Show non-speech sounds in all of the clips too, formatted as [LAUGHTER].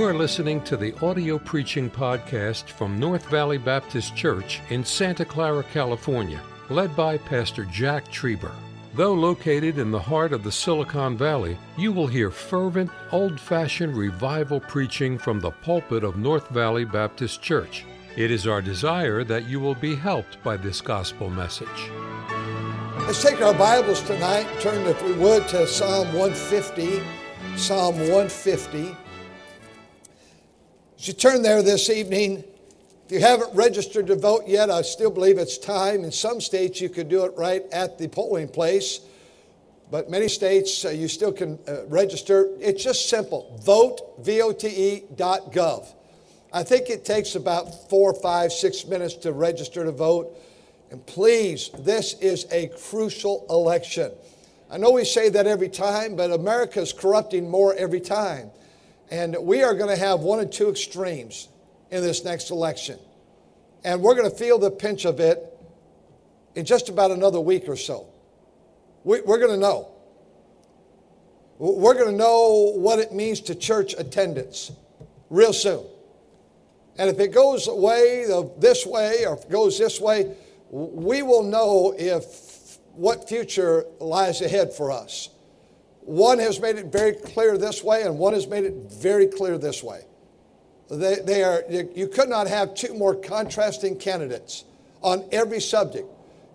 You are listening to the audio preaching podcast from North Valley Baptist Church in Santa Clara, California, led by Pastor Jack Trieber. Though located in the heart of the Silicon Valley, you will hear fervent, old fashioned revival preaching from the pulpit of North Valley Baptist Church. It is our desire that you will be helped by this gospel message. Let's take our Bibles tonight, turn, if we would, to Psalm 150. Psalm 150. You turn there this evening, if you haven't registered to vote yet, I still believe it's time. In some states, you could do it right at the polling place, but many states uh, you still can uh, register. It's just simple vote, V O T E dot gov. I think it takes about four, five, six minutes to register to vote. And please, this is a crucial election. I know we say that every time, but America is corrupting more every time. And we are going to have one of two extremes in this next election. And we're going to feel the pinch of it in just about another week or so. We, are going to know. We're going to know what it means to church attendance real soon. And if it goes away this way or goes this way, we will know if what future lies ahead for us. One has made it very clear this way, and one has made it very clear this way. They, they are, you could not have two more contrasting candidates on every subject.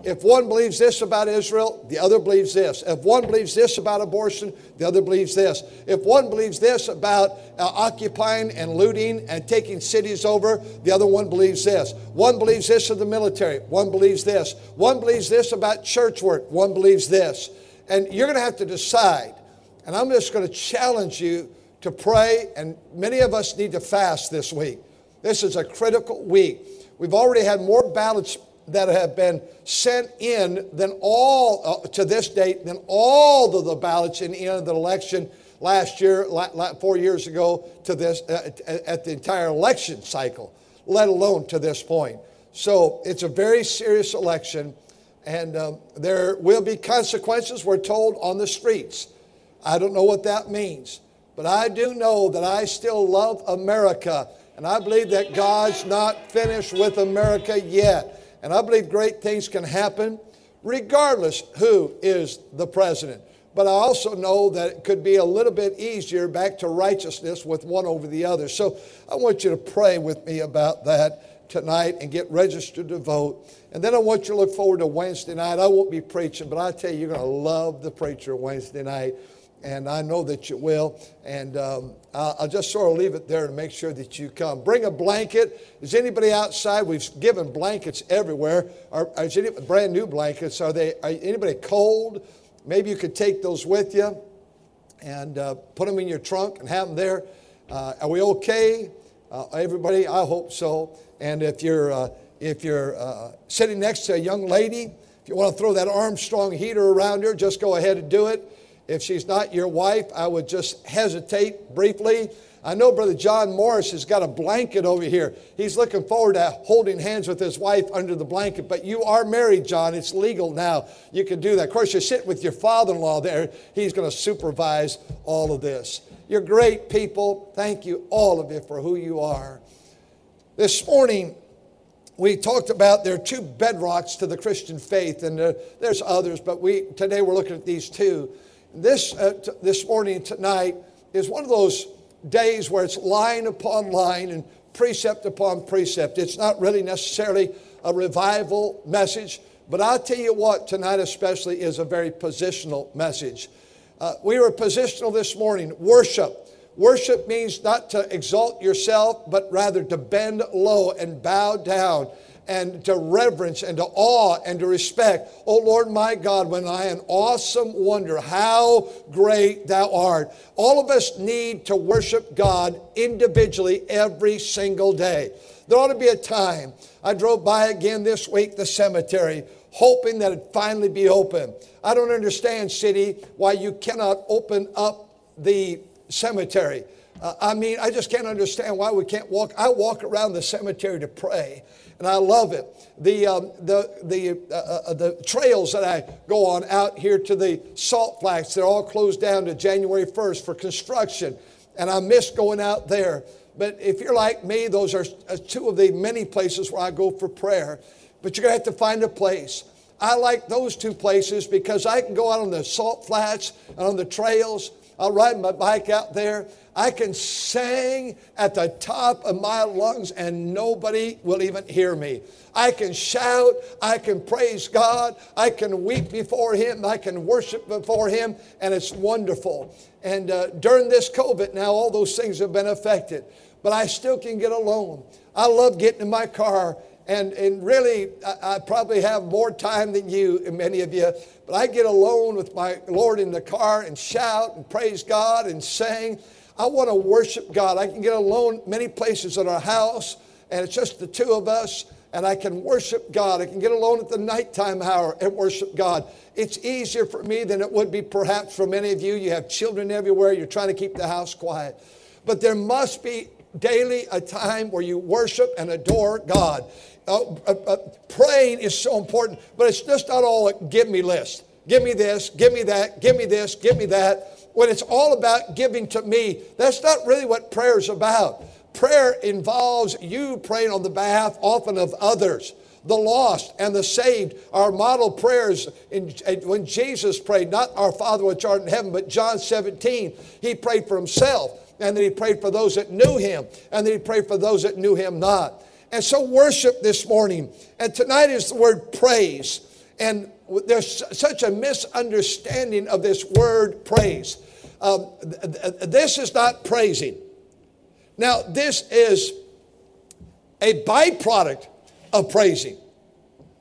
If one believes this about Israel, the other believes this. If one believes this about abortion, the other believes this. If one believes this about uh, occupying and looting and taking cities over, the other one believes this. One believes this of the military, one believes this. One believes this about church work, one believes this. And you're going to have to decide. And I'm just going to challenge you to pray, and many of us need to fast this week. This is a critical week. We've already had more ballots that have been sent in than all uh, to this date than all of the ballots in the end of the election last year, la, la, four years ago to this uh, at the entire election cycle, let alone to this point. So it's a very serious election, and um, there will be consequences. We're told on the streets. I don't know what that means, but I do know that I still love America, and I believe that God's not finished with America yet. And I believe great things can happen regardless who is the president. But I also know that it could be a little bit easier back to righteousness with one over the other. So I want you to pray with me about that tonight and get registered to vote. And then I want you to look forward to Wednesday night. I won't be preaching, but I tell you, you're going to love the preacher Wednesday night and I know that you will. And um, I'll just sort of leave it there to make sure that you come. Bring a blanket. Is anybody outside? We've given blankets everywhere. Are, is any, brand new blankets? Are they? Are anybody cold? Maybe you could take those with you and uh, put them in your trunk and have them there. Uh, are we okay? Uh, everybody, I hope so. And if you're uh, if you're uh, sitting next to a young lady, if you want to throw that Armstrong heater around her, just go ahead and do it. If she's not your wife, I would just hesitate briefly. I know Brother John Morris has got a blanket over here. He's looking forward to holding hands with his wife under the blanket, but you are married, John. It's legal now. You can do that. Of course, you sit with your father in law there. He's going to supervise all of this. You're great people. Thank you, all of you, for who you are. This morning, we talked about there are two bedrocks to the Christian faith, and there's others, but we today we're looking at these two. This, uh, t- this morning, tonight, is one of those days where it's line upon line and precept upon precept. It's not really necessarily a revival message, but I'll tell you what, tonight especially is a very positional message. Uh, we were positional this morning. Worship. Worship means not to exalt yourself, but rather to bend low and bow down and to reverence and to awe and to respect. Oh Lord my God, when I an awesome wonder how great thou art. All of us need to worship God individually every single day. There ought to be a time. I drove by again this week the cemetery, hoping that it'd finally be open. I don't understand, city, why you cannot open up the cemetery. Uh, I mean, I just can't understand why we can't walk. I walk around the cemetery to pray and I love it. The, um, the, the, uh, uh, the trails that I go on out here to the salt flats, they're all closed down to January 1st for construction. and I miss going out there. But if you're like me, those are uh, two of the many places where I go for prayer. But you're going to have to find a place. I like those two places because I can go out on the salt flats and on the trails. I'll ride my bike out there. I can sing at the top of my lungs and nobody will even hear me. I can shout, I can praise God, I can weep before Him, I can worship before Him, and it's wonderful. And uh, during this COVID now, all those things have been affected, but I still can get alone. I love getting in my car and, and really, I, I, probably have more time than you, and many of you, but I get alone with my Lord in the car and shout and praise God and sing. I want to worship God. I can get alone many places in our house, and it's just the two of us, and I can worship God. I can get alone at the nighttime hour and worship God. It's easier for me than it would be perhaps for many of you. You have children everywhere, you're trying to keep the house quiet. But there must be daily a time where you worship and adore God. Uh, uh, uh, praying is so important, but it's just not all a give me list. Give me this, give me that, give me this, give me that. When it's all about giving to me, that's not really what prayer is about. Prayer involves you praying on the behalf often of others the lost and the saved. Our model prayers, in, when Jesus prayed, not our Father which art in heaven, but John 17, he prayed for himself, and then he prayed for those that knew him, and then he prayed for those that knew him not. And so, worship this morning. And tonight is the word praise. And there's such a misunderstanding of this word praise. Um, this is not praising. Now, this is a byproduct of praising.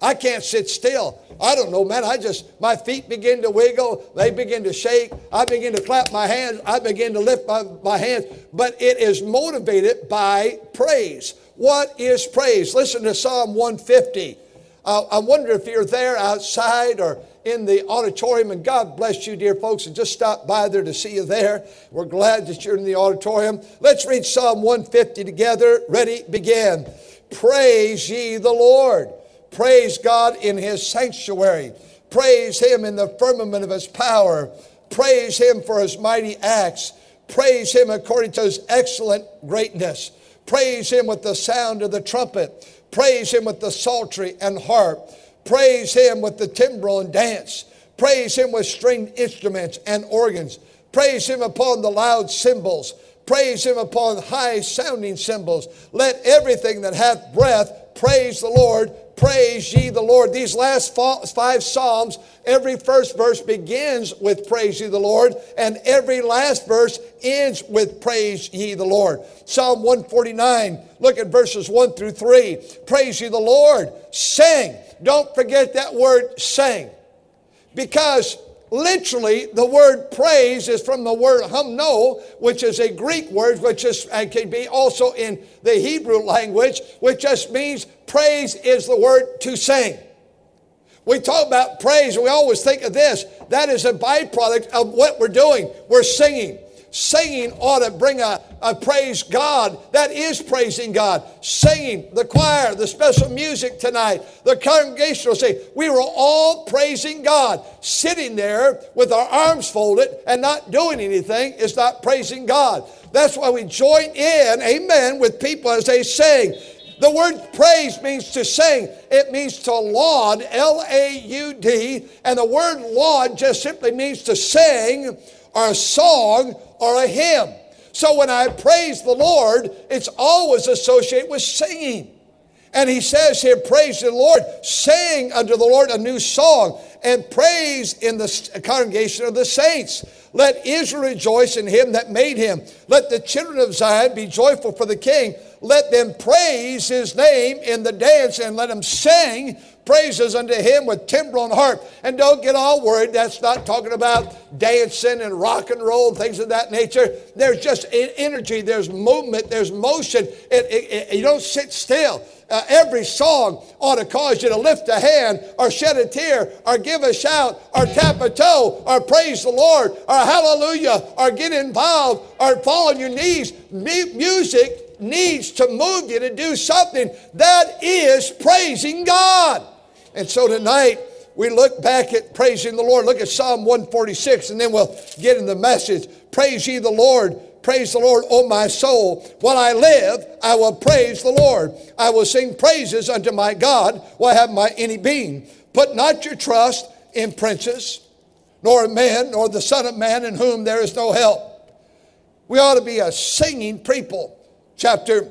I can't sit still. I don't know, man. I just, my feet begin to wiggle. They begin to shake. I begin to clap my hands. I begin to lift my, my hands. But it is motivated by praise. What is praise? Listen to Psalm 150. Uh, I wonder if you're there outside or in the auditorium, and God bless you, dear folks, and just stop by there to see you there. We're glad that you're in the auditorium. Let's read Psalm 150 together. Ready? Begin. Praise ye the Lord. Praise God in his sanctuary. Praise him in the firmament of his power. Praise him for his mighty acts. Praise him according to his excellent greatness. Praise him with the sound of the trumpet. Praise him with the psaltery and harp. Praise him with the timbrel and dance. Praise him with stringed instruments and organs. Praise him upon the loud cymbals. Praise him upon high sounding cymbals. Let everything that hath breath praise the Lord. Praise ye the Lord. These last five Psalms, every first verse begins with Praise ye the Lord, and every last verse ends with Praise ye the Lord. Psalm 149, look at verses 1 through 3. Praise ye the Lord. Sing. Don't forget that word sing. Because literally the word praise is from the word humno, which is a Greek word, which is and can be also in the Hebrew language, which just means praise is the word to sing. We talk about praise, and we always think of this. That is a byproduct of what we're doing. We're singing singing ought to bring a, a praise God. That is praising God. Singing, the choir, the special music tonight, the congregation will say, We were all praising God. Sitting there with our arms folded and not doing anything is not praising God. That's why we join in, amen, with people as they sing. The word praise means to sing. It means to laud, L A U D. And the word laud just simply means to sing or a song or a hymn. So when I praise the Lord, it's always associated with singing. And he says here, Praise the Lord, sing unto the Lord a new song, and praise in the congregation of the saints. Let Israel rejoice in him that made him. Let the children of Zion be joyful for the king. Let them praise his name in the dance, and let them sing praises unto him with timbrel and harp. And don't get all worried. That's not talking about dancing and rock and roll and things of that nature. There's just energy, there's movement, there's motion. It, it, it, you don't sit still. Uh, every song ought to cause you to lift a hand or shed a tear or give a shout or tap a toe or praise the Lord or hallelujah or get involved or fall on your knees. music needs to move you to do something that is praising God. And so tonight, we look back at praising the Lord. Look at Psalm 146, and then we'll get in the message. Praise ye the Lord. Praise the Lord, O my soul. While I live, I will praise the Lord. I will sing praises unto my God while I have my any being. Put not your trust in princes, nor in man, nor the Son of Man in whom there is no help. We ought to be a singing people. Chapter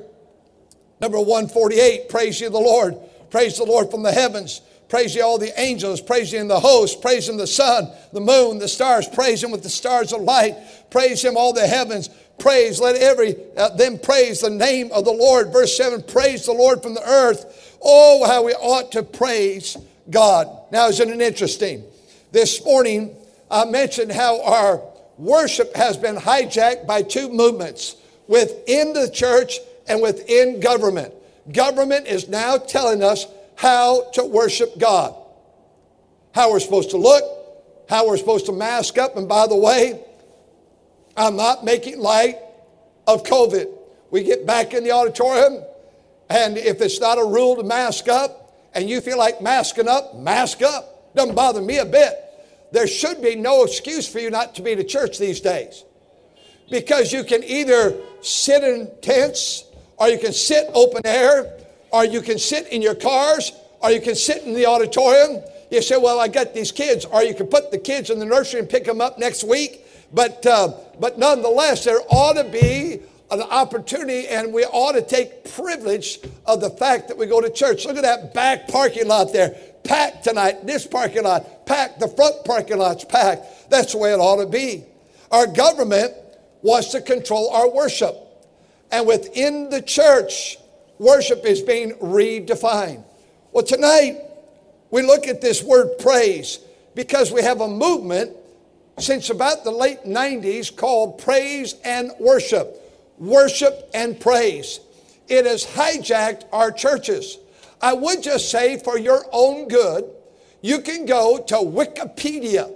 number 148 Praise ye the Lord. Praise the Lord from the heavens. Praise ye all the angels. Praise ye in the host. Praise him the sun, the moon, the stars. Praise him with the stars of light. Praise him all the heavens. Praise, let every uh, them praise the name of the Lord. Verse 7 Praise the Lord from the earth. Oh, how we ought to praise God. Now, isn't it interesting? This morning, I mentioned how our worship has been hijacked by two movements within the church and within government. Government is now telling us how to worship God, how we're supposed to look, how we're supposed to mask up. And by the way, I'm not making light of COVID. We get back in the auditorium, and if it's not a rule to mask up, and you feel like masking up, mask up. Doesn't bother me a bit. There should be no excuse for you not to be to church these days. Because you can either sit in tents, or you can sit open air, or you can sit in your cars, or you can sit in the auditorium. You say, Well, I got these kids, or you can put the kids in the nursery and pick them up next week. But, uh, but nonetheless, there ought to be an opportunity and we ought to take privilege of the fact that we go to church. Look at that back parking lot there packed tonight. This parking lot packed. The front parking lot's packed. That's the way it ought to be. Our government wants to control our worship. And within the church, worship is being redefined. Well, tonight, we look at this word praise because we have a movement since about the late 90s called praise and worship. Worship and praise. It has hijacked our churches. I would just say, for your own good, you can go to Wikipedia.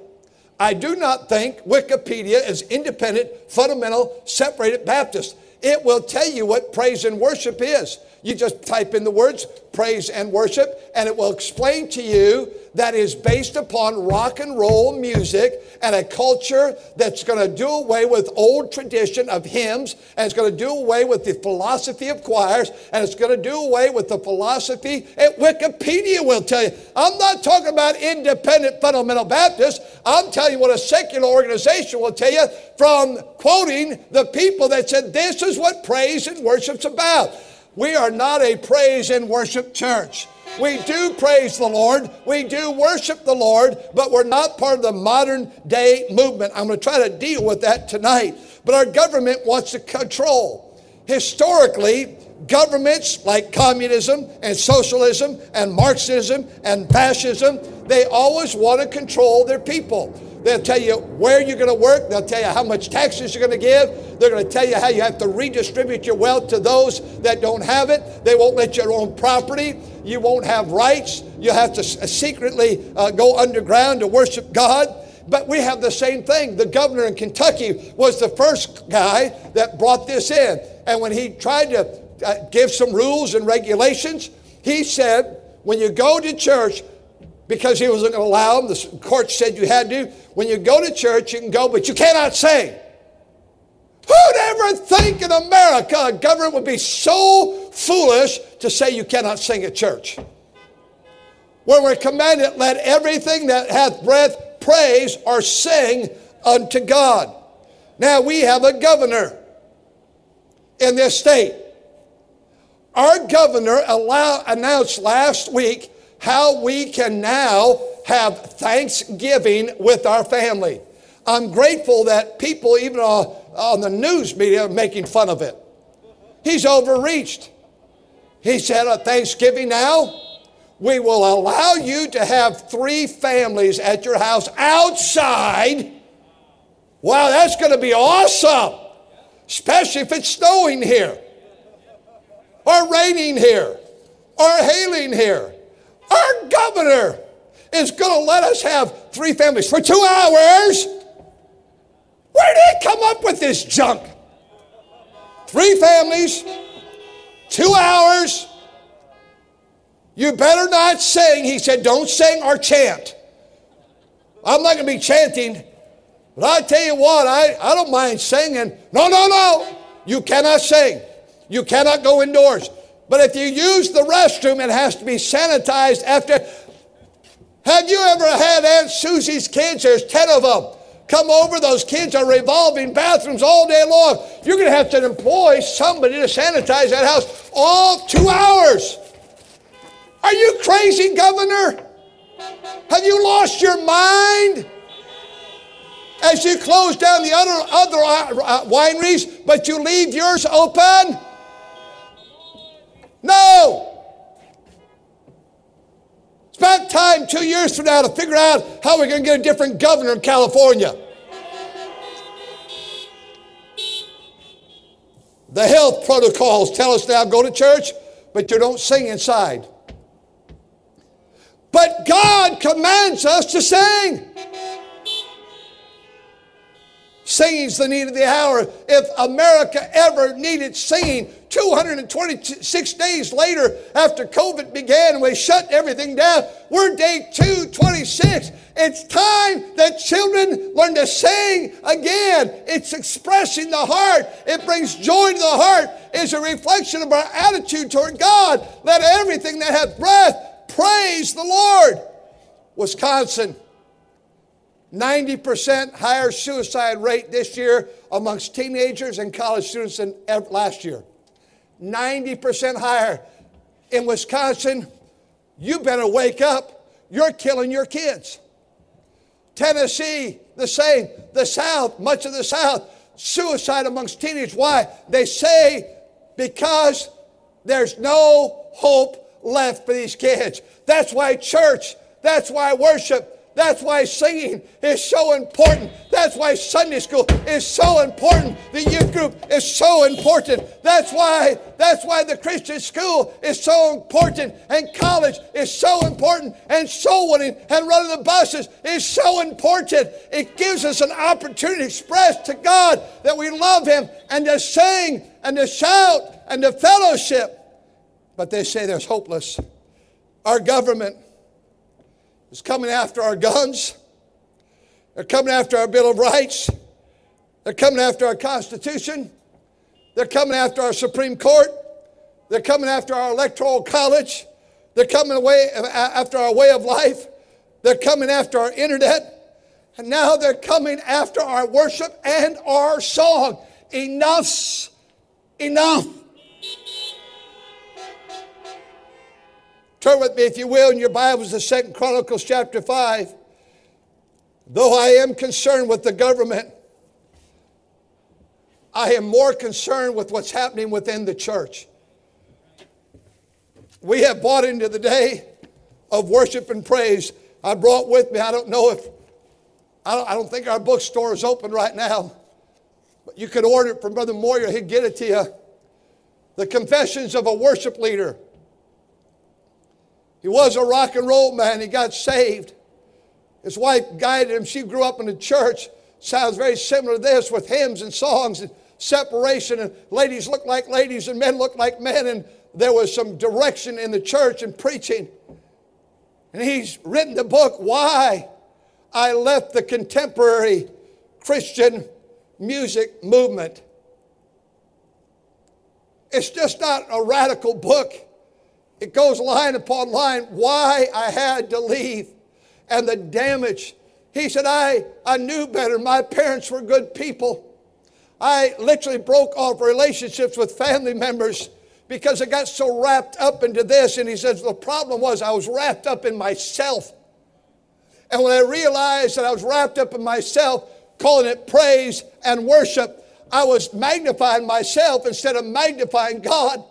I do not think Wikipedia is independent, fundamental, separated Baptist. It will tell you what praise and worship is. You just type in the words praise and worship, and it will explain to you that is based upon rock and roll music and a culture that's going to do away with old tradition of hymns, and it's going to do away with the philosophy of choirs, and it's going to do away with the philosophy. And Wikipedia will tell you. I'm not talking about independent fundamental Baptists. I'm telling you what a secular organization will tell you from quoting the people that said this is what praise and worship's about. We are not a praise and worship church. We do praise the Lord, we do worship the Lord, but we're not part of the modern day movement. I'm going to try to deal with that tonight. But our government wants to control. Historically, governments like communism and socialism and Marxism and fascism, they always want to control their people. They'll tell you where you're going to work. They'll tell you how much taxes you're going to give. They're going to tell you how you have to redistribute your wealth to those that don't have it. They won't let you own property. You won't have rights. You have to secretly uh, go underground to worship God. But we have the same thing. The governor in Kentucky was the first guy that brought this in. And when he tried to uh, give some rules and regulations, he said, when you go to church, because he wasn't going to allow them. The court said you had to. When you go to church, you can go, but you cannot sing. Who'd ever think in America a government would be so foolish to say you cannot sing at church? Where we're commanded, let everything that hath breath praise or sing unto God. Now we have a governor in this state. Our governor allow, announced last week how we can now have Thanksgiving with our family. I'm grateful that people, even on the news media, are making fun of it. He's overreached. He said at Thanksgiving now, we will allow you to have three families at your house outside. Wow, that's going to be awesome, especially if it's snowing here, or raining here, or hailing here. Our governor is going to let us have three families for two hours. Where did he come up with this junk? Three families, two hours. You better not sing. He said, don't sing or chant. I'm not going to be chanting. But I tell you what, I, I don't mind singing. No, no, no. You cannot sing. You cannot go indoors. But if you use the restroom, it has to be sanitized after. Have you ever had Aunt Susie's kids? There's 10 of them. Come over, those kids are revolving bathrooms all day long. You're going to have to employ somebody to sanitize that house all two hours. Are you crazy, Governor? Have you lost your mind? As you close down the other, other uh, uh, wineries, but you leave yours open? No. About time two years from now to figure out how we're going to get a different governor in California. The health protocols tell us now go to church, but you don't sing inside. But God commands us to sing. Singing's the need of the hour. If America ever needed singing, 226 days later, after COVID began, and we shut everything down. We're day 226. It's time that children learn to sing again. It's expressing the heart. It brings joy to the heart. It's a reflection of our attitude toward God. Let everything that hath breath praise the Lord. Wisconsin, 90% higher suicide rate this year amongst teenagers and college students than last year. 90% higher. In Wisconsin, you better wake up. You're killing your kids. Tennessee, the same. The South, much of the South, suicide amongst teenagers. Why? They say because there's no hope left for these kids. That's why church, that's why worship, that's why singing is so important. That's why Sunday school is so important. The youth group is so important. That's why that's why the Christian school is so important and college is so important and soul winning and running the buses is so important. It gives us an opportunity to express to God that we love him and to sing and to shout and to fellowship. But they say there's hopeless. Our government is coming after our guns. They're coming after our Bill of Rights. They're coming after our Constitution. They're coming after our Supreme Court. They're coming after our Electoral College. They're coming away after our way of life. They're coming after our internet. And now they're coming after our worship and our song. Enough's enough. Turn with me, if you will, in your Bibles to Second Chronicles chapter 5. Though I am concerned with the government, I am more concerned with what's happening within the church. We have bought into the day of worship and praise. I brought with me, I don't know if, I don't, I don't think our bookstore is open right now, but you could order it from Brother Moyer, he'd get it to you. The Confessions of a Worship Leader. He was a rock and roll man. He got saved. His wife guided him. She grew up in the church. Sounds very similar to this with hymns and songs and separation. And ladies look like ladies and men look like men. And there was some direction in the church and preaching. And he's written the book, Why I Left the Contemporary Christian Music Movement. It's just not a radical book. It goes line upon line why I had to leave and the damage. He said, I, I knew better. My parents were good people. I literally broke off relationships with family members because I got so wrapped up into this. And he says, the problem was I was wrapped up in myself. And when I realized that I was wrapped up in myself, calling it praise and worship, I was magnifying myself instead of magnifying God.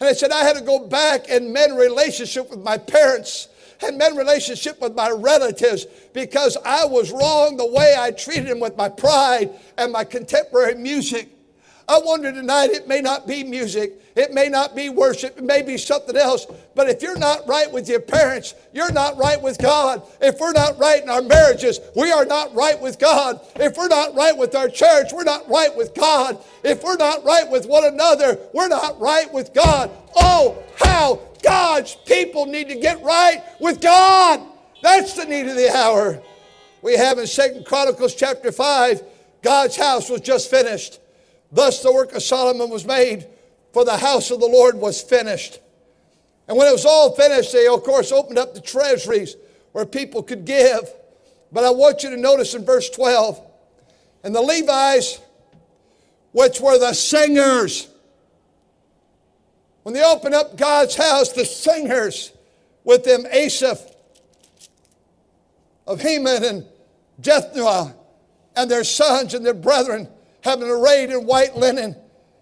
And I said, I had to go back and mend relationship with my parents and mend relationship with my relatives because I was wrong the way I treated them with my pride and my contemporary music. I wonder tonight, it may not be music, it may not be worship, it may be something else. But if you're not right with your parents, you're not right with God. If we're not right in our marriages, we are not right with God. If we're not right with our church, we're not right with God. If we're not right with one another, we're not right with God. Oh, how God's people need to get right with God. That's the need of the hour. we have in Second Chronicles chapter 5, God's house was just finished. Thus the work of Solomon was made, for the house of the Lord was finished. And when it was all finished, they, of course, opened up the treasuries where people could give. But I want you to notice in verse 12, and the Levites, which were the singers, when they opened up God's house, the singers with them, Asaph of Heman and Jephthah and their sons and their brethren, having arrayed in white linen,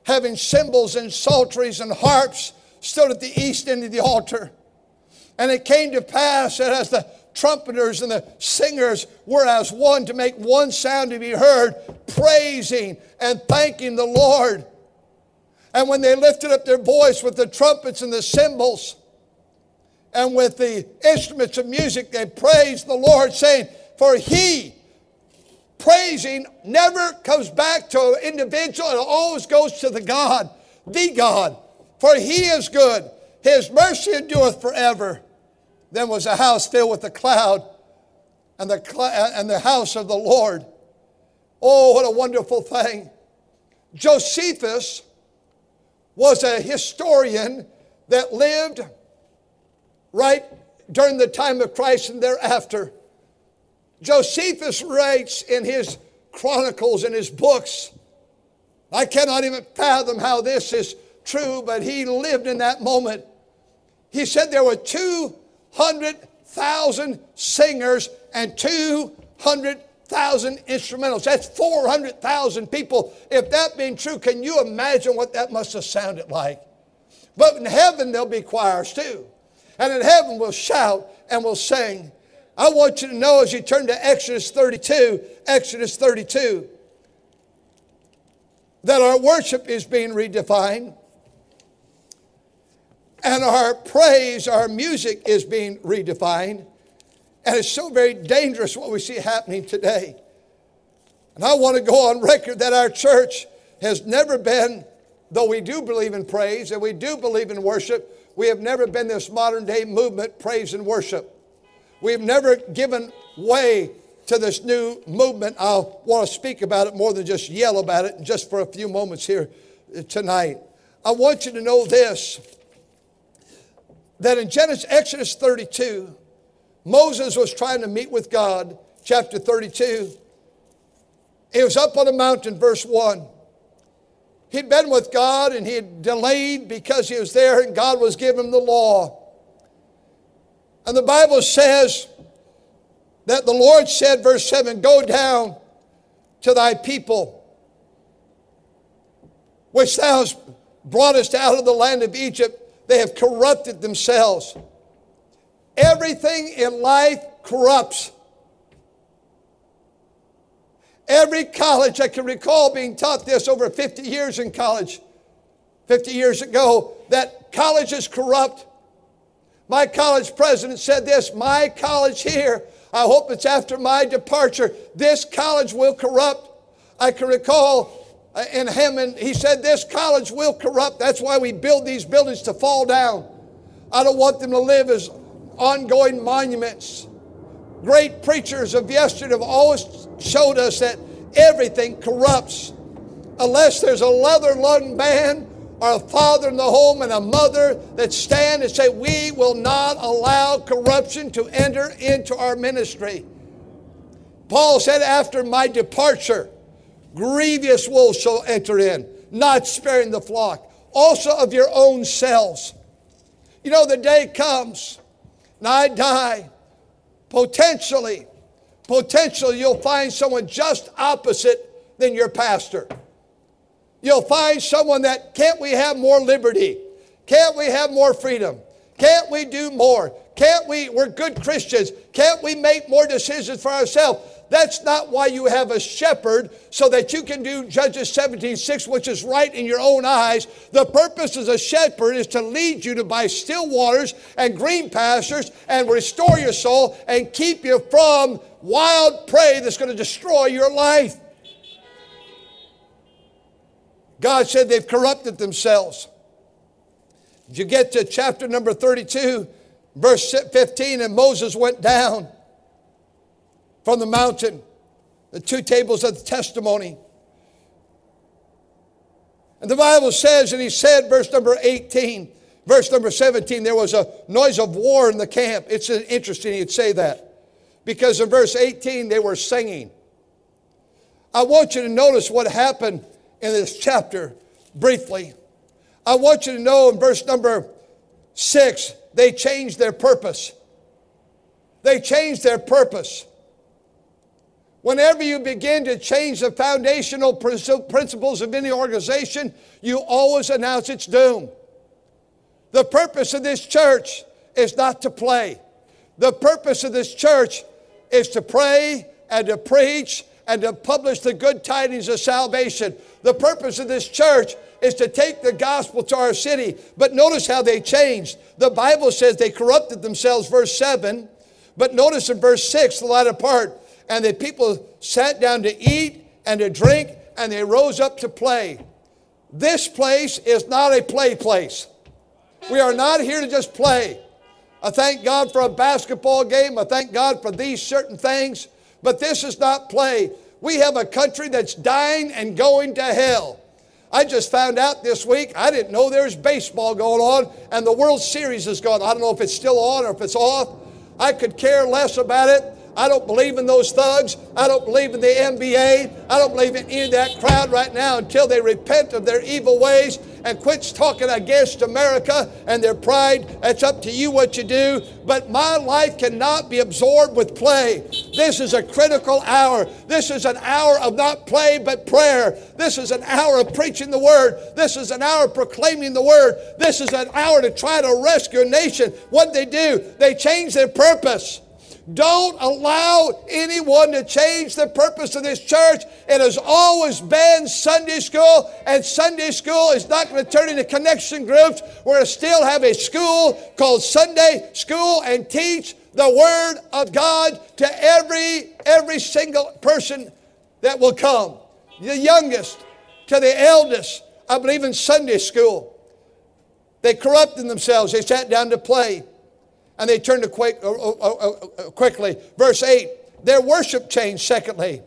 having cymbals and psalteries and harps, stood at the east end of the altar. And it came to pass that as the trumpeters and the singers were as one to make one sound to be heard, praising and thanking the Lord. And when they lifted up their voice with the trumpets and the cymbals and with the instruments of music, they praised the Lord, saying, For he, praising, never comes back to an individual, it always goes to the God, the God. For he is good, his mercy endureth forever. Then was a house filled with a cloud and the, cl- and the house of the Lord. Oh, what a wonderful thing. Josephus was a historian that lived right during the time of Christ and thereafter. Josephus writes in his chronicles and his books, I cannot even fathom how this is true, but he lived in that moment. He said there were 200,000 singers and 200,000 instrumentals. That's 400,000 people. If that being true, can you imagine what that must have sounded like? But in heaven, there'll be choirs too. And in heaven, we'll shout and we'll sing. I want you to know as you turn to Exodus 32, Exodus 32, that our worship is being redefined and our praise, our music is being redefined. And it's so very dangerous what we see happening today. And I want to go on record that our church has never been, though we do believe in praise and we do believe in worship, we have never been this modern day movement, praise and worship. We've never given way to this new movement. I want to speak about it more than just yell about it just for a few moments here tonight. I want you to know this that in Genesis, Exodus 32, Moses was trying to meet with God, chapter 32. He was up on a mountain, verse 1. He'd been with God and he had delayed because he was there and God was giving him the law. And the Bible says that the Lord said, verse 7, Go down to thy people, which thou hast broughtest out of the land of Egypt they have corrupted themselves. Everything in life corrupts. Every college, I can recall being taught this over 50 years in college, 50 years ago, that college is corrupt. My college president said this My college here, I hope it's after my departure, this college will corrupt. I can recall uh, in Hammond, he said, This college will corrupt. That's why we build these buildings to fall down. I don't want them to live as ongoing monuments. Great preachers of yesterday have always showed us that everything corrupts unless there's a leather lung band or a father in the home and a mother that stand and say, We will not allow corruption to enter into our ministry. Paul said, After my departure, grievous wolves shall enter in, not sparing the flock, also of your own selves. You know, the day comes, and I die, potentially, potentially you'll find someone just opposite than your pastor. You'll find someone that, can't we have more liberty? Can't we have more freedom? Can't we do more? Can't we, we're good Christians. Can't we make more decisions for ourselves? That's not why you have a shepherd, so that you can do Judges 17 6, which is right in your own eyes. The purpose as a shepherd is to lead you to by still waters and green pastures and restore your soul and keep you from wild prey that's going to destroy your life. God said they've corrupted themselves. You get to chapter number 32, verse 15, and Moses went down from the mountain, the two tables of the testimony. And the Bible says, and he said, verse number 18, verse number 17, there was a noise of war in the camp. It's interesting he'd say that because in verse 18 they were singing. I want you to notice what happened in this chapter briefly. I want you to know in verse number 6 they changed their purpose. They changed their purpose. Whenever you begin to change the foundational principles of any organization, you always announce its doom. The purpose of this church is not to play. The purpose of this church is to pray and to preach and to publish the good tidings of salvation. The purpose of this church is to take the gospel to our city. But notice how they changed. The Bible says they corrupted themselves, verse 7. But notice in verse 6, the latter part, and the people sat down to eat and to drink, and they rose up to play. This place is not a play place. We are not here to just play. I thank God for a basketball game. I thank God for these certain things. But this is not play. We have a country that's dying and going to hell. I just found out this week, I didn't know there's baseball going on and the World Series is gone. I don't know if it's still on or if it's off. I could care less about it. I don't believe in those thugs. I don't believe in the NBA. I don't believe in any of that crowd right now until they repent of their evil ways and quits talking against America and their pride. It's up to you what you do. But my life cannot be absorbed with play. This is a critical hour. This is an hour of not play but prayer. This is an hour of preaching the word. This is an hour of proclaiming the word. This is an hour to try to rescue a nation. What they do, they change their purpose. Don't allow anyone to change the purpose of this church. It has always been Sunday school, and Sunday school is not going to turn into connection groups. We're going to still have a school called Sunday School and teach the Word of God to every, every single person that will come. The youngest to the eldest. I believe in Sunday school. They corrupted themselves. They sat down to play and they turned to quick, uh, uh, uh, uh, quickly. Verse 8, their worship changed, secondly.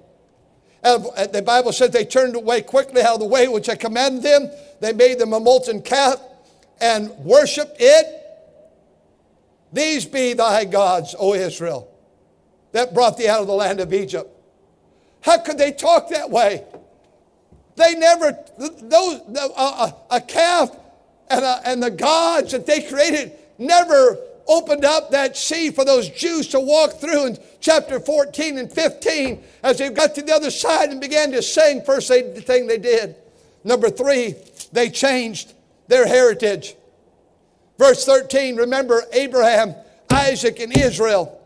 And the Bible says they turned away quickly out of the way which I commanded them. They made them a molten calf and worshiped it. These be thy gods, O Israel, that brought thee out of the land of Egypt. How could they talk that way? They never, those, a, calf and, a, and the gods that they created never opened up that sea for those Jews to walk through in chapter 14 and 15 as they got to the other side and began to sing. First thing they did. Number three, they changed their heritage. Verse 13, remember Abraham, Isaac, and Israel.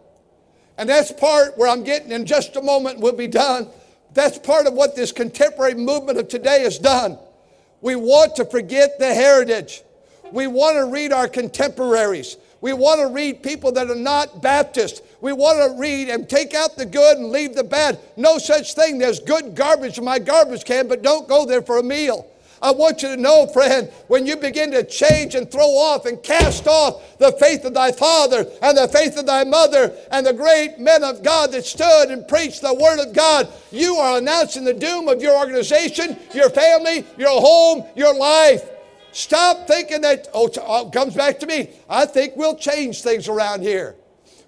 And that's part where I'm getting in just a moment, will be done. That's part of what this contemporary movement of today has done. We want to forget the heritage. We want to read our contemporaries. We want to read people that are not Baptist. We want to read and take out the good and leave the bad. No such thing. There's good garbage in my garbage can, but don't go there for a meal. I want you to know, friend, when you begin to change and throw off and cast off the faith of thy father and the faith of thy mother and the great men of God that stood and preached the word of God, you are announcing the doom of your organization, your family, your home, your life. Stop thinking that, oh, oh, comes back to me. I think we'll change things around here.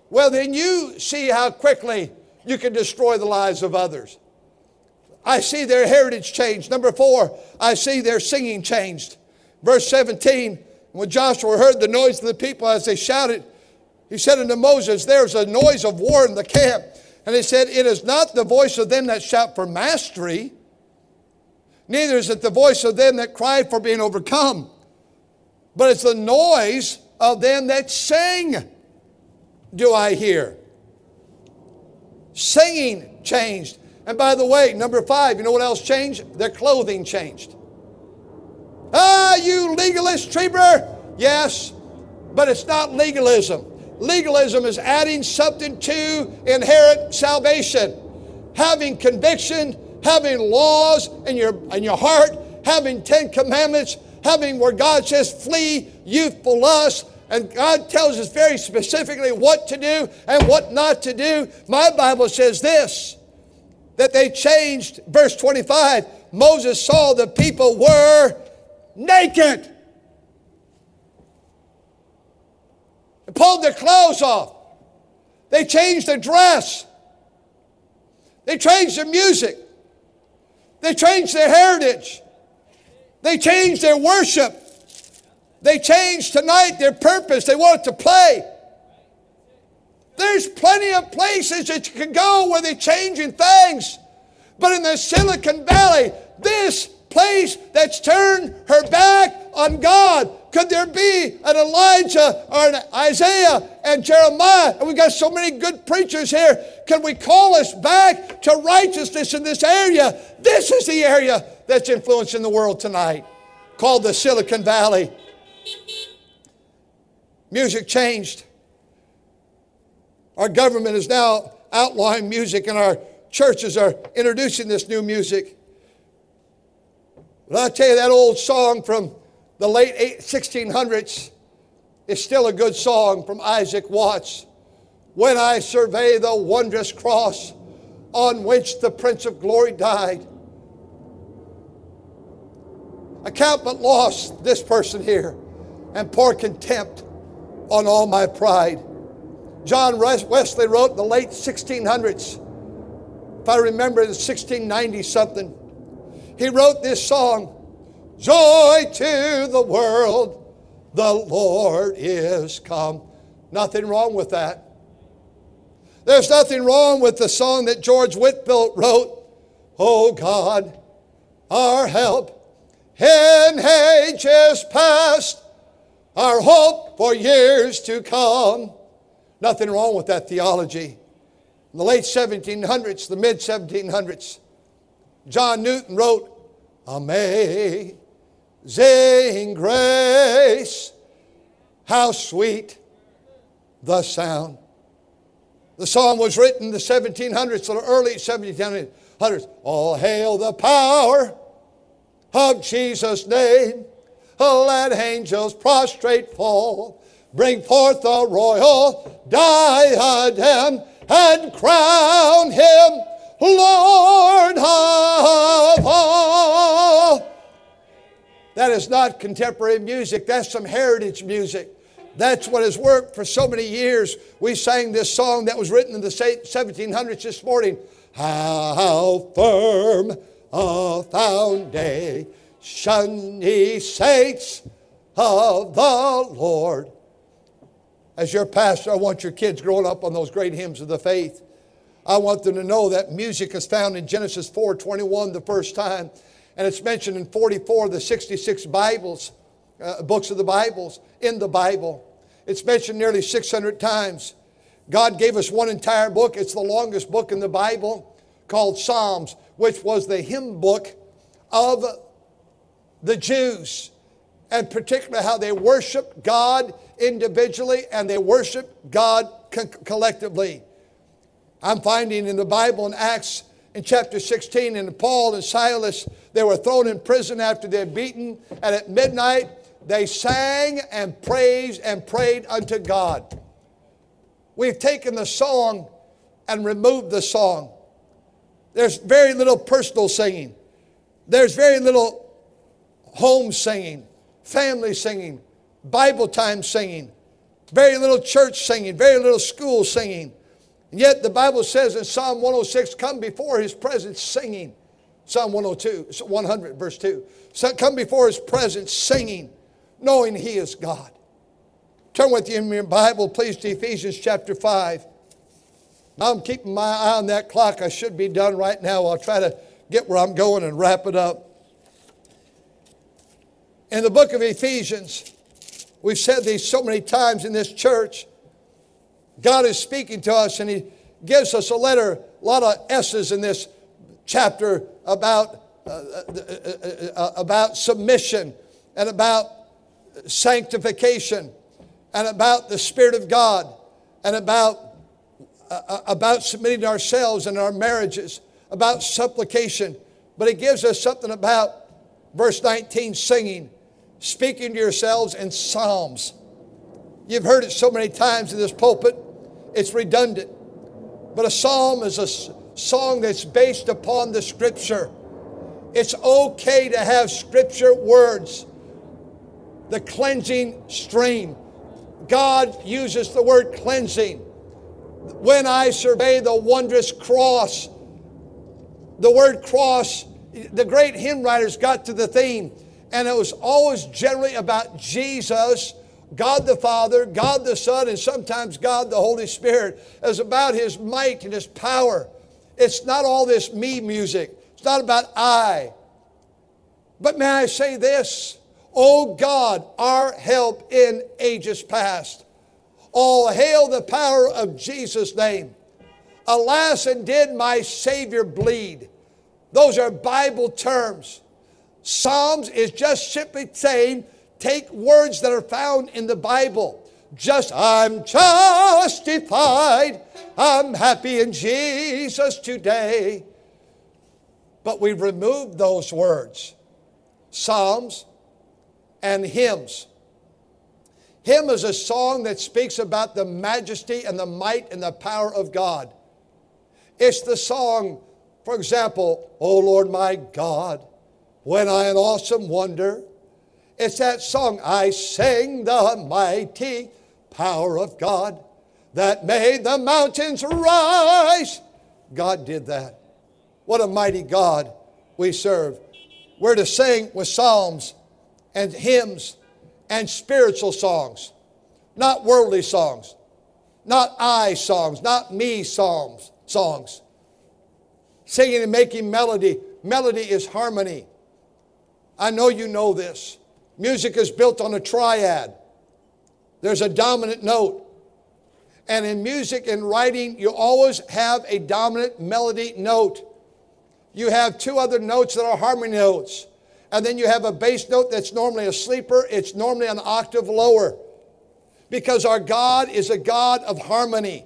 Well, then you see how quickly you can destroy the lives of others. I see their heritage changed. Number four, I see their singing changed. Verse 17, when Joshua heard the noise of the people as they shouted, he said unto Moses, There's a noise of war in the camp. And he said, It is not the voice of them that shout for mastery, Neither is it the voice of them that cry for being overcome, but it's the noise of them that sing, do I hear. Singing changed. And by the way, number five, you know what else changed? Their clothing changed. Ah, you legalist Trieber! Yes, but it's not legalism. Legalism is adding something to inherit salvation. Having conviction having laws in your, in your heart, having Ten Commandments, having where God says, flee youthful lust, and God tells us very specifically what to do and what not to do. My Bible says this that they changed, verse 25. Moses saw the people were naked. They pulled their clothes off. They changed their dress. They changed their music. They changed their heritage. They changed their worship. They changed tonight their purpose. They want to play. There's plenty of places that you can go where they're changing things. But in the Silicon Valley, this place that's turned her back on God, could there be an Elijah or an Isaiah and Jeremiah? And we've got so many good preachers here. Can we call us back to righteousness in this area? This is the area that's influencing the world tonight, called the Silicon Valley. Music changed. Our government is now outlawing music, and our churches are introducing this new music. But I'll tell you, that old song from the late 1600s is still a good song from Isaac Watts. When I survey the wondrous cross on which the Prince of Glory died, I count but loss this person here and pour contempt on all my pride. John Wesley wrote in the late 1600s, if I remember, in 1690 something. He wrote this song Joy to the world, the Lord is come. Nothing wrong with that. There's nothing wrong with the song that George Whitefield wrote, Oh God, our help in ages past our hope for years to come. Nothing wrong with that theology. In the late 1700s, the mid 1700s, John Newton wrote, Amazing grace, how sweet the sound. The song was written in the 1700s, the early 1700s. All hail the power of Jesus' name. Let angels prostrate fall. Bring forth the royal diadem and crown him Lord of all. That is not contemporary music, that's some heritage music. That's what has worked for so many years. We sang this song that was written in the 1700s this morning. How firm a foundation ye saints of the Lord. As your pastor, I want your kids growing up on those great hymns of the faith. I want them to know that music is found in Genesis 4:21 the first time, and it's mentioned in 44 of the 66 Bibles, uh, books of the Bibles in the Bible. It's mentioned nearly 600 times. God gave us one entire book. It's the longest book in the Bible called Psalms, which was the hymn book of the Jews, and particularly how they worship God individually and they worship God co- collectively. I'm finding in the Bible in Acts in chapter 16, and Paul and Silas, they were thrown in prison after they're beaten, and at midnight they sang and praised and prayed unto God. We've taken the song and removed the song. There's very little personal singing. There's very little home singing, family singing, Bible time singing, very little church singing, very little school singing. And yet the Bible says in Psalm 106, come before his presence singing. Psalm 102, 100, verse 2. So come before his presence singing, knowing he is God. Turn with you in your Bible, please, to Ephesians chapter 5. Now I'm keeping my eye on that clock. I should be done right now. I'll try to get where I'm going and wrap it up. In the book of Ephesians, we've said these so many times in this church. God is speaking to us and He gives us a letter, a lot of S's in this chapter about, uh, uh, uh, uh about submission and about sanctification and about the Spirit of God and about, uh, uh, about submitting ourselves and our marriages, about supplication. But He gives us something about verse 19 singing speaking to yourselves in psalms. You've heard it so many times in this pulpit, it's redundant. But a psalm is a song that's based upon the scripture. It's okay to have scripture words. The cleansing stream. God uses the word cleansing. When I survey the wondrous cross, the word cross, the great hymn writers got to the theme, and it was always generally about Jesus, God the Father, God the Son, and sometimes God the Holy Spirit. It was about His might and His power. It's not all this me music, it's not about I. But may I say this? O God, our help in ages past. All hail the power of Jesus' name. Alas, and did my Savior bleed? Those are Bible terms. Psalms is just simply saying, take words that are found in the Bible. Just, I'm justified. I'm happy in Jesus today. But we remove those words Psalms and hymns. Hymn is a song that speaks about the majesty and the might and the power of God. It's the song, for example, O Lord my God, when I in awesome wonder. It's that song, I sing the mighty power of God that made the mountains rise. God did that. What a mighty God we serve. We're to sing with psalms and hymns and spiritual songs, not worldly songs, not I songs, not me songs songs. Singing and making melody. Melody is harmony. I know you know this. Music is built on a triad. There's a dominant note. And in music and writing, you always have a dominant melody note. You have two other notes that are harmony notes. And then you have a bass note that's normally a sleeper, it's normally an octave lower. Because our God is a God of harmony.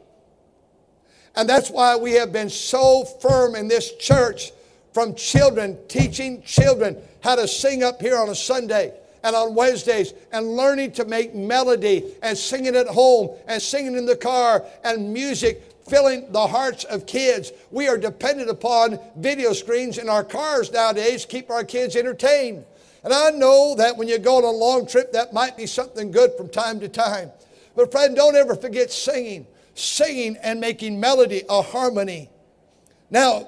And that's why we have been so firm in this church from children, teaching children how to sing up here on a Sunday and on Wednesdays and learning to make melody and singing at home and singing in the car and music filling the hearts of kids. We are dependent upon video screens in our cars nowadays to keep our kids entertained. And I know that when you go on a long trip, that might be something good from time to time. But friend, don't ever forget singing singing and making melody, a harmony. Now,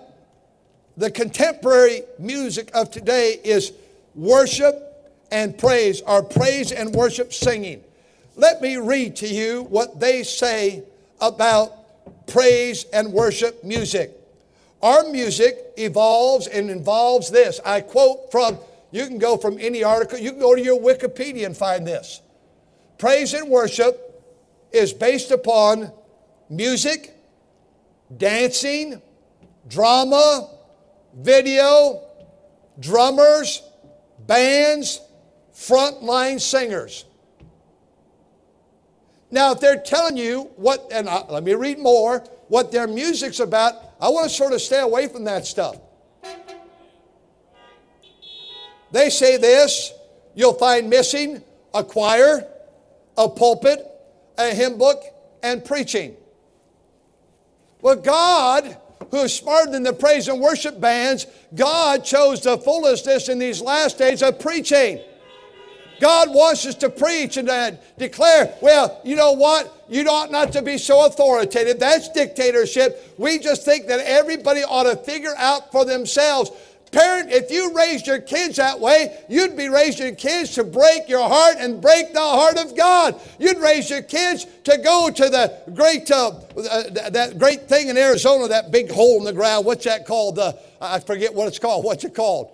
the contemporary music of today is worship and praise, or praise and worship singing. Let me read to you what they say about praise and worship music. Our music evolves and involves this. I quote from, you can go from any article, you can go to your Wikipedia and find this. Praise and worship is based upon music, dancing, drama, video, drummers, bands, frontline singers. Now, if they're telling you what, and I, let me read more, what their music's about, I want to sort of stay away from that stuff. They say this you'll find missing a choir, a pulpit, a hymn book, and preaching. Well, God, who is smarter than the praise and worship bands, God chose the fullness in these last days of preaching. God wants us to preach and to declare, well, you know what? You ought not to be so authoritative. That's dictatorship. We just think that everybody ought to figure out for themselves. Parent, if you raised your kids that way, you'd be raising your kids to break your heart and break the heart of God. You'd raise your kids to go to the great, uh, uh, that great thing in Arizona, that big hole in the ground. What's that called? Uh, I forget what it's called. What's it called?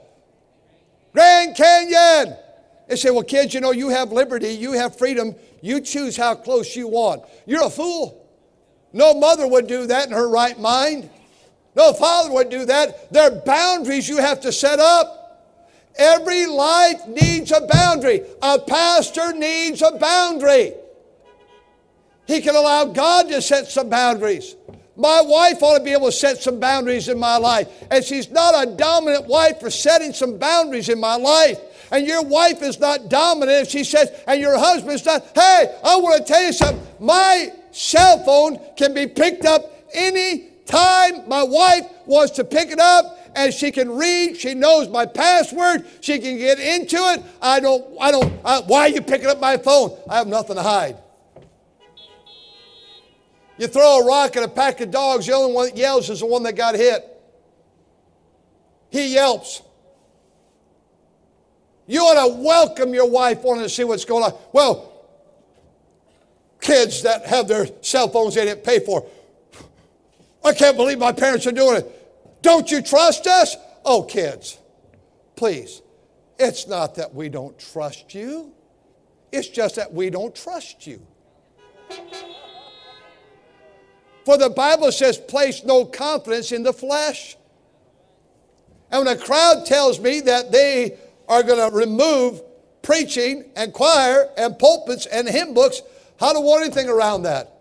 Grand Canyon. They say, well, kids, you know, you have liberty, you have freedom, you choose how close you want. You're a fool. No mother would do that in her right mind. No father would do that. There are boundaries you have to set up. Every life needs a boundary. A pastor needs a boundary. He can allow God to set some boundaries. My wife ought to be able to set some boundaries in my life. And she's not a dominant wife for setting some boundaries in my life. And your wife is not dominant, if she says, and your husband's not, hey, I want to tell you something. My cell phone can be picked up any time my wife wants to pick it up and she can read. She knows my password. She can get into it. I don't, I don't, I, why are you picking up my phone? I have nothing to hide. You throw a rock at a pack of dogs, the only one that yells is the one that got hit. He yelps. You ought to welcome your wife wanting to see what's going on. Well, kids that have their cell phones they didn't pay for. I can't believe my parents are doing it. Don't you trust us? Oh, kids, please. It's not that we don't trust you, it's just that we don't trust you. For the Bible says, place no confidence in the flesh. And when a crowd tells me that they are going to remove preaching and choir and pulpits and hymn books, how do want anything around that?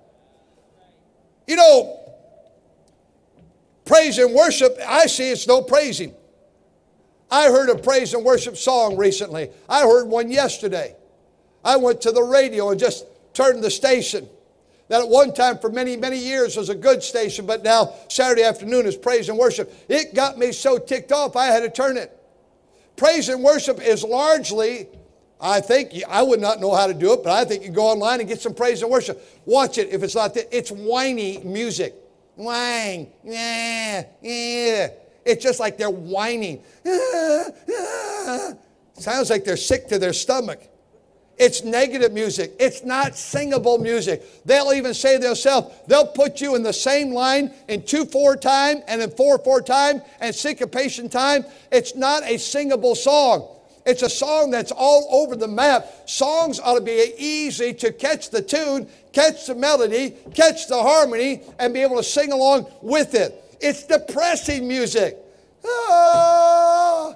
You know, praise and worship, I see it's no praising. I heard a praise and worship song recently. I heard one yesterday. I went to the radio and just turned the station that at one time for many, many years was a good station, but now Saturday afternoon is praise and worship. It got me so ticked off, I had to turn it. Praise and worship is largely, I think, I would not know how to do it, but I think you go online and get some praise and worship. Watch it if it's not that. It's whiny music. Whine, yeah, yeah. It's just like they're whining. [LAUGHS] Sounds like they're sick to their stomach. It's negative music. It's not singable music. They'll even say themselves, they'll put you in the same line in 2 4 time and in 4 4 time and syncopation time. It's not a singable song. It's a song that's all over the map. Songs ought to be easy to catch the tune, catch the melody, catch the harmony, and be able to sing along with it. It's depressing music. Ah.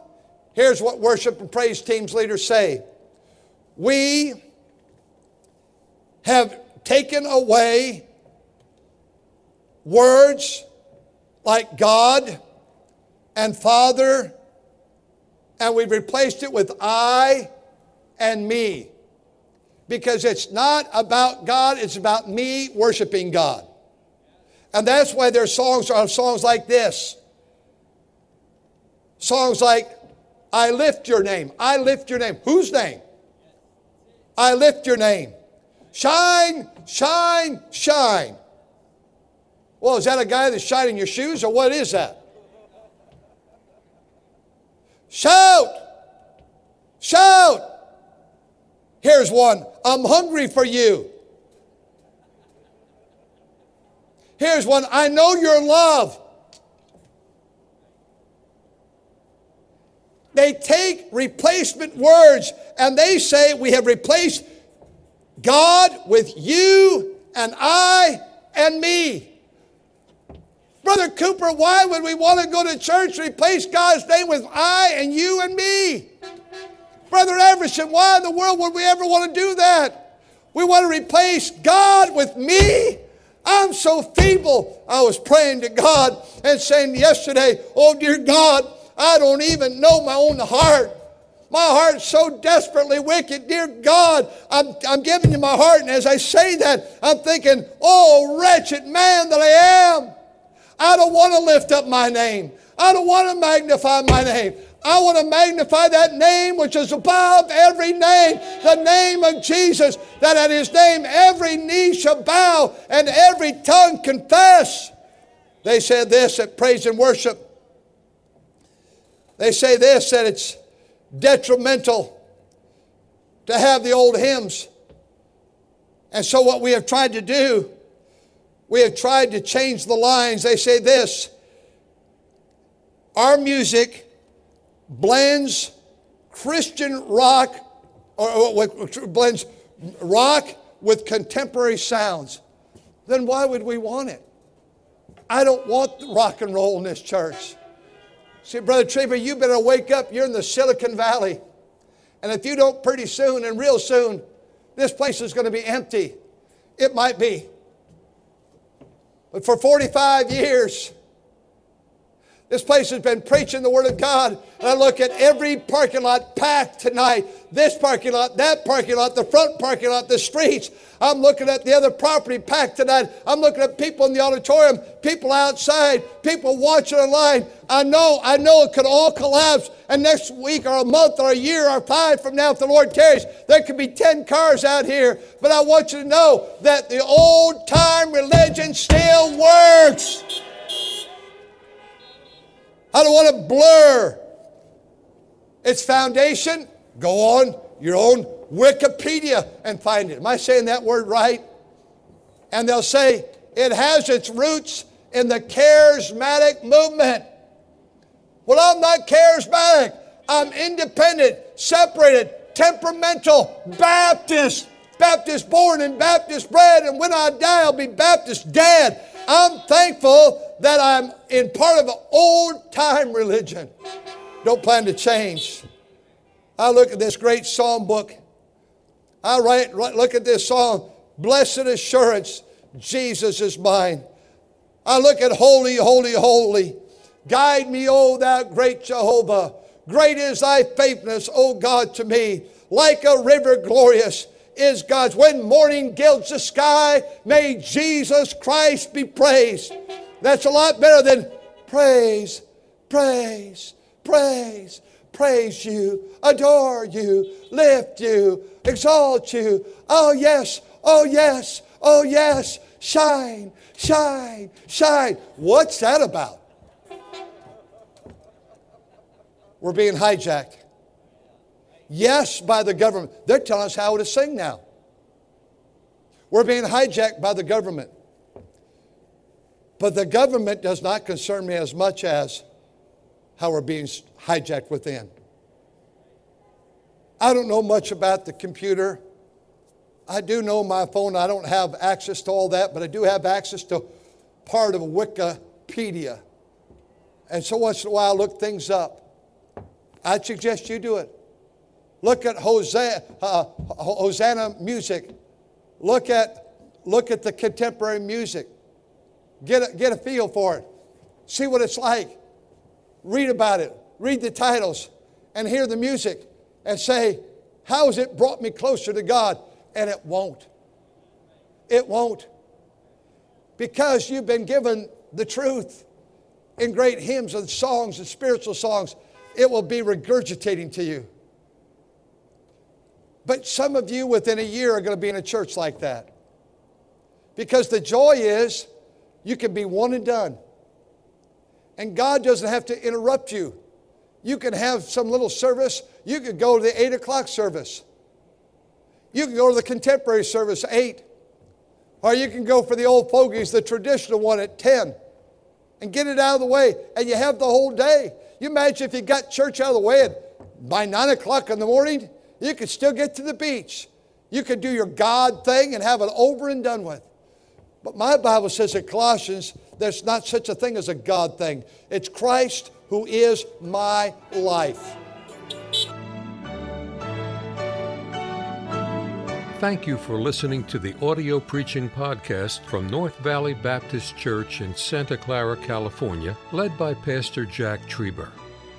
Here's what worship and praise teams leaders say we have taken away words like God and Father, and we've replaced it with I and me. Because it's not about God, it's about me worshiping God. And that's why their songs are songs like this. Songs like, I lift your name. I lift your name. Whose name? I lift your name. Shine, shine, shine. Well, is that a guy that's shining your shoes or what is that? Shout! Shout! Here's one I'm hungry for you. Here's one I know your love. They take replacement words and they say, We have replaced God with you and I and me. Brother Cooper, why would we want to go to church replace God's name with I and you and me? Brother Everson, why in the world would we ever want to do that? We want to replace God with me? I'm so feeble. I was praying to God and saying yesterday, Oh, dear God, I don't even know my own heart. My heart's so desperately wicked. Dear God, I'm, I'm giving you my heart. And as I say that, I'm thinking, oh, wretched man that I am. I don't want to lift up my name. I don't want to magnify my name. I want to magnify that name which is above every name, the name of Jesus, that at his name every knee shall bow and every tongue confess. They said this at praise and worship. They say this that it's detrimental to have the old hymns. And so, what we have tried to do, we have tried to change the lines. They say this our music blends Christian rock, or, blends rock with contemporary sounds. Then why would we want it? I don't want rock and roll in this church. See, Brother Trevor, you better wake up. You're in the Silicon Valley. And if you don't pretty soon and real soon, this place is going to be empty. It might be. But for 45 years, This place has been preaching the Word of God. And I look at every parking lot packed tonight. This parking lot, that parking lot, the front parking lot, the streets. I'm looking at the other property packed tonight. I'm looking at people in the auditorium, people outside, people watching online. I know, I know it could all collapse. And next week or a month or a year or five from now, if the Lord carries, there could be 10 cars out here. But I want you to know that the old time religion still works. I don't want to blur its foundation. Go on your own Wikipedia and find it. Am I saying that word right? And they'll say it has its roots in the charismatic movement. Well, I'm not charismatic. I'm independent, separated, temperamental, Baptist. Baptist born and Baptist bred, and when I die, I'll be Baptist dead. I'm thankful that I'm in part of an old time religion. Don't plan to change. I look at this great psalm book. I write, look at this song, Blessed Assurance, Jesus is mine. I look at Holy, Holy, Holy. Guide me, O thou great Jehovah. Great is thy faithfulness, O God, to me. Like a river glorious is God's. When morning gilds the sky, may Jesus Christ be praised. That's a lot better than praise, praise, praise, praise you, adore you, lift you, exalt you. Oh, yes, oh, yes, oh, yes, shine, shine, shine. What's that about? We're being hijacked. Yes, by the government. They're telling us how to sing now. We're being hijacked by the government. But the government does not concern me as much as how we're being hijacked within. I don't know much about the computer. I do know my phone. I don't have access to all that, but I do have access to part of Wikipedia. And so once in a while, I look things up. I'd suggest you do it. Look at Hosanna, uh, Hosanna music. Look at, look at the contemporary music. Get a, get a feel for it. See what it's like. Read about it. Read the titles and hear the music and say, How has it brought me closer to God? And it won't. It won't. Because you've been given the truth in great hymns and songs and spiritual songs, it will be regurgitating to you. But some of you within a year are going to be in a church like that. Because the joy is you can be one and done. And God doesn't have to interrupt you. You can have some little service. You could go to the 8 o'clock service. You can go to the contemporary service 8. Or you can go for the old fogies, the traditional one at 10, and get it out of the way. And you have the whole day. You imagine if you got church out of the way at, by 9 o'clock in the morning, you could still get to the beach. You could do your God thing and have it over and done with. But my Bible says in Colossians, there's not such a thing as a God thing. It's Christ who is my life. Thank you for listening to the audio preaching podcast from North Valley Baptist Church in Santa Clara, California, led by Pastor Jack Trieber.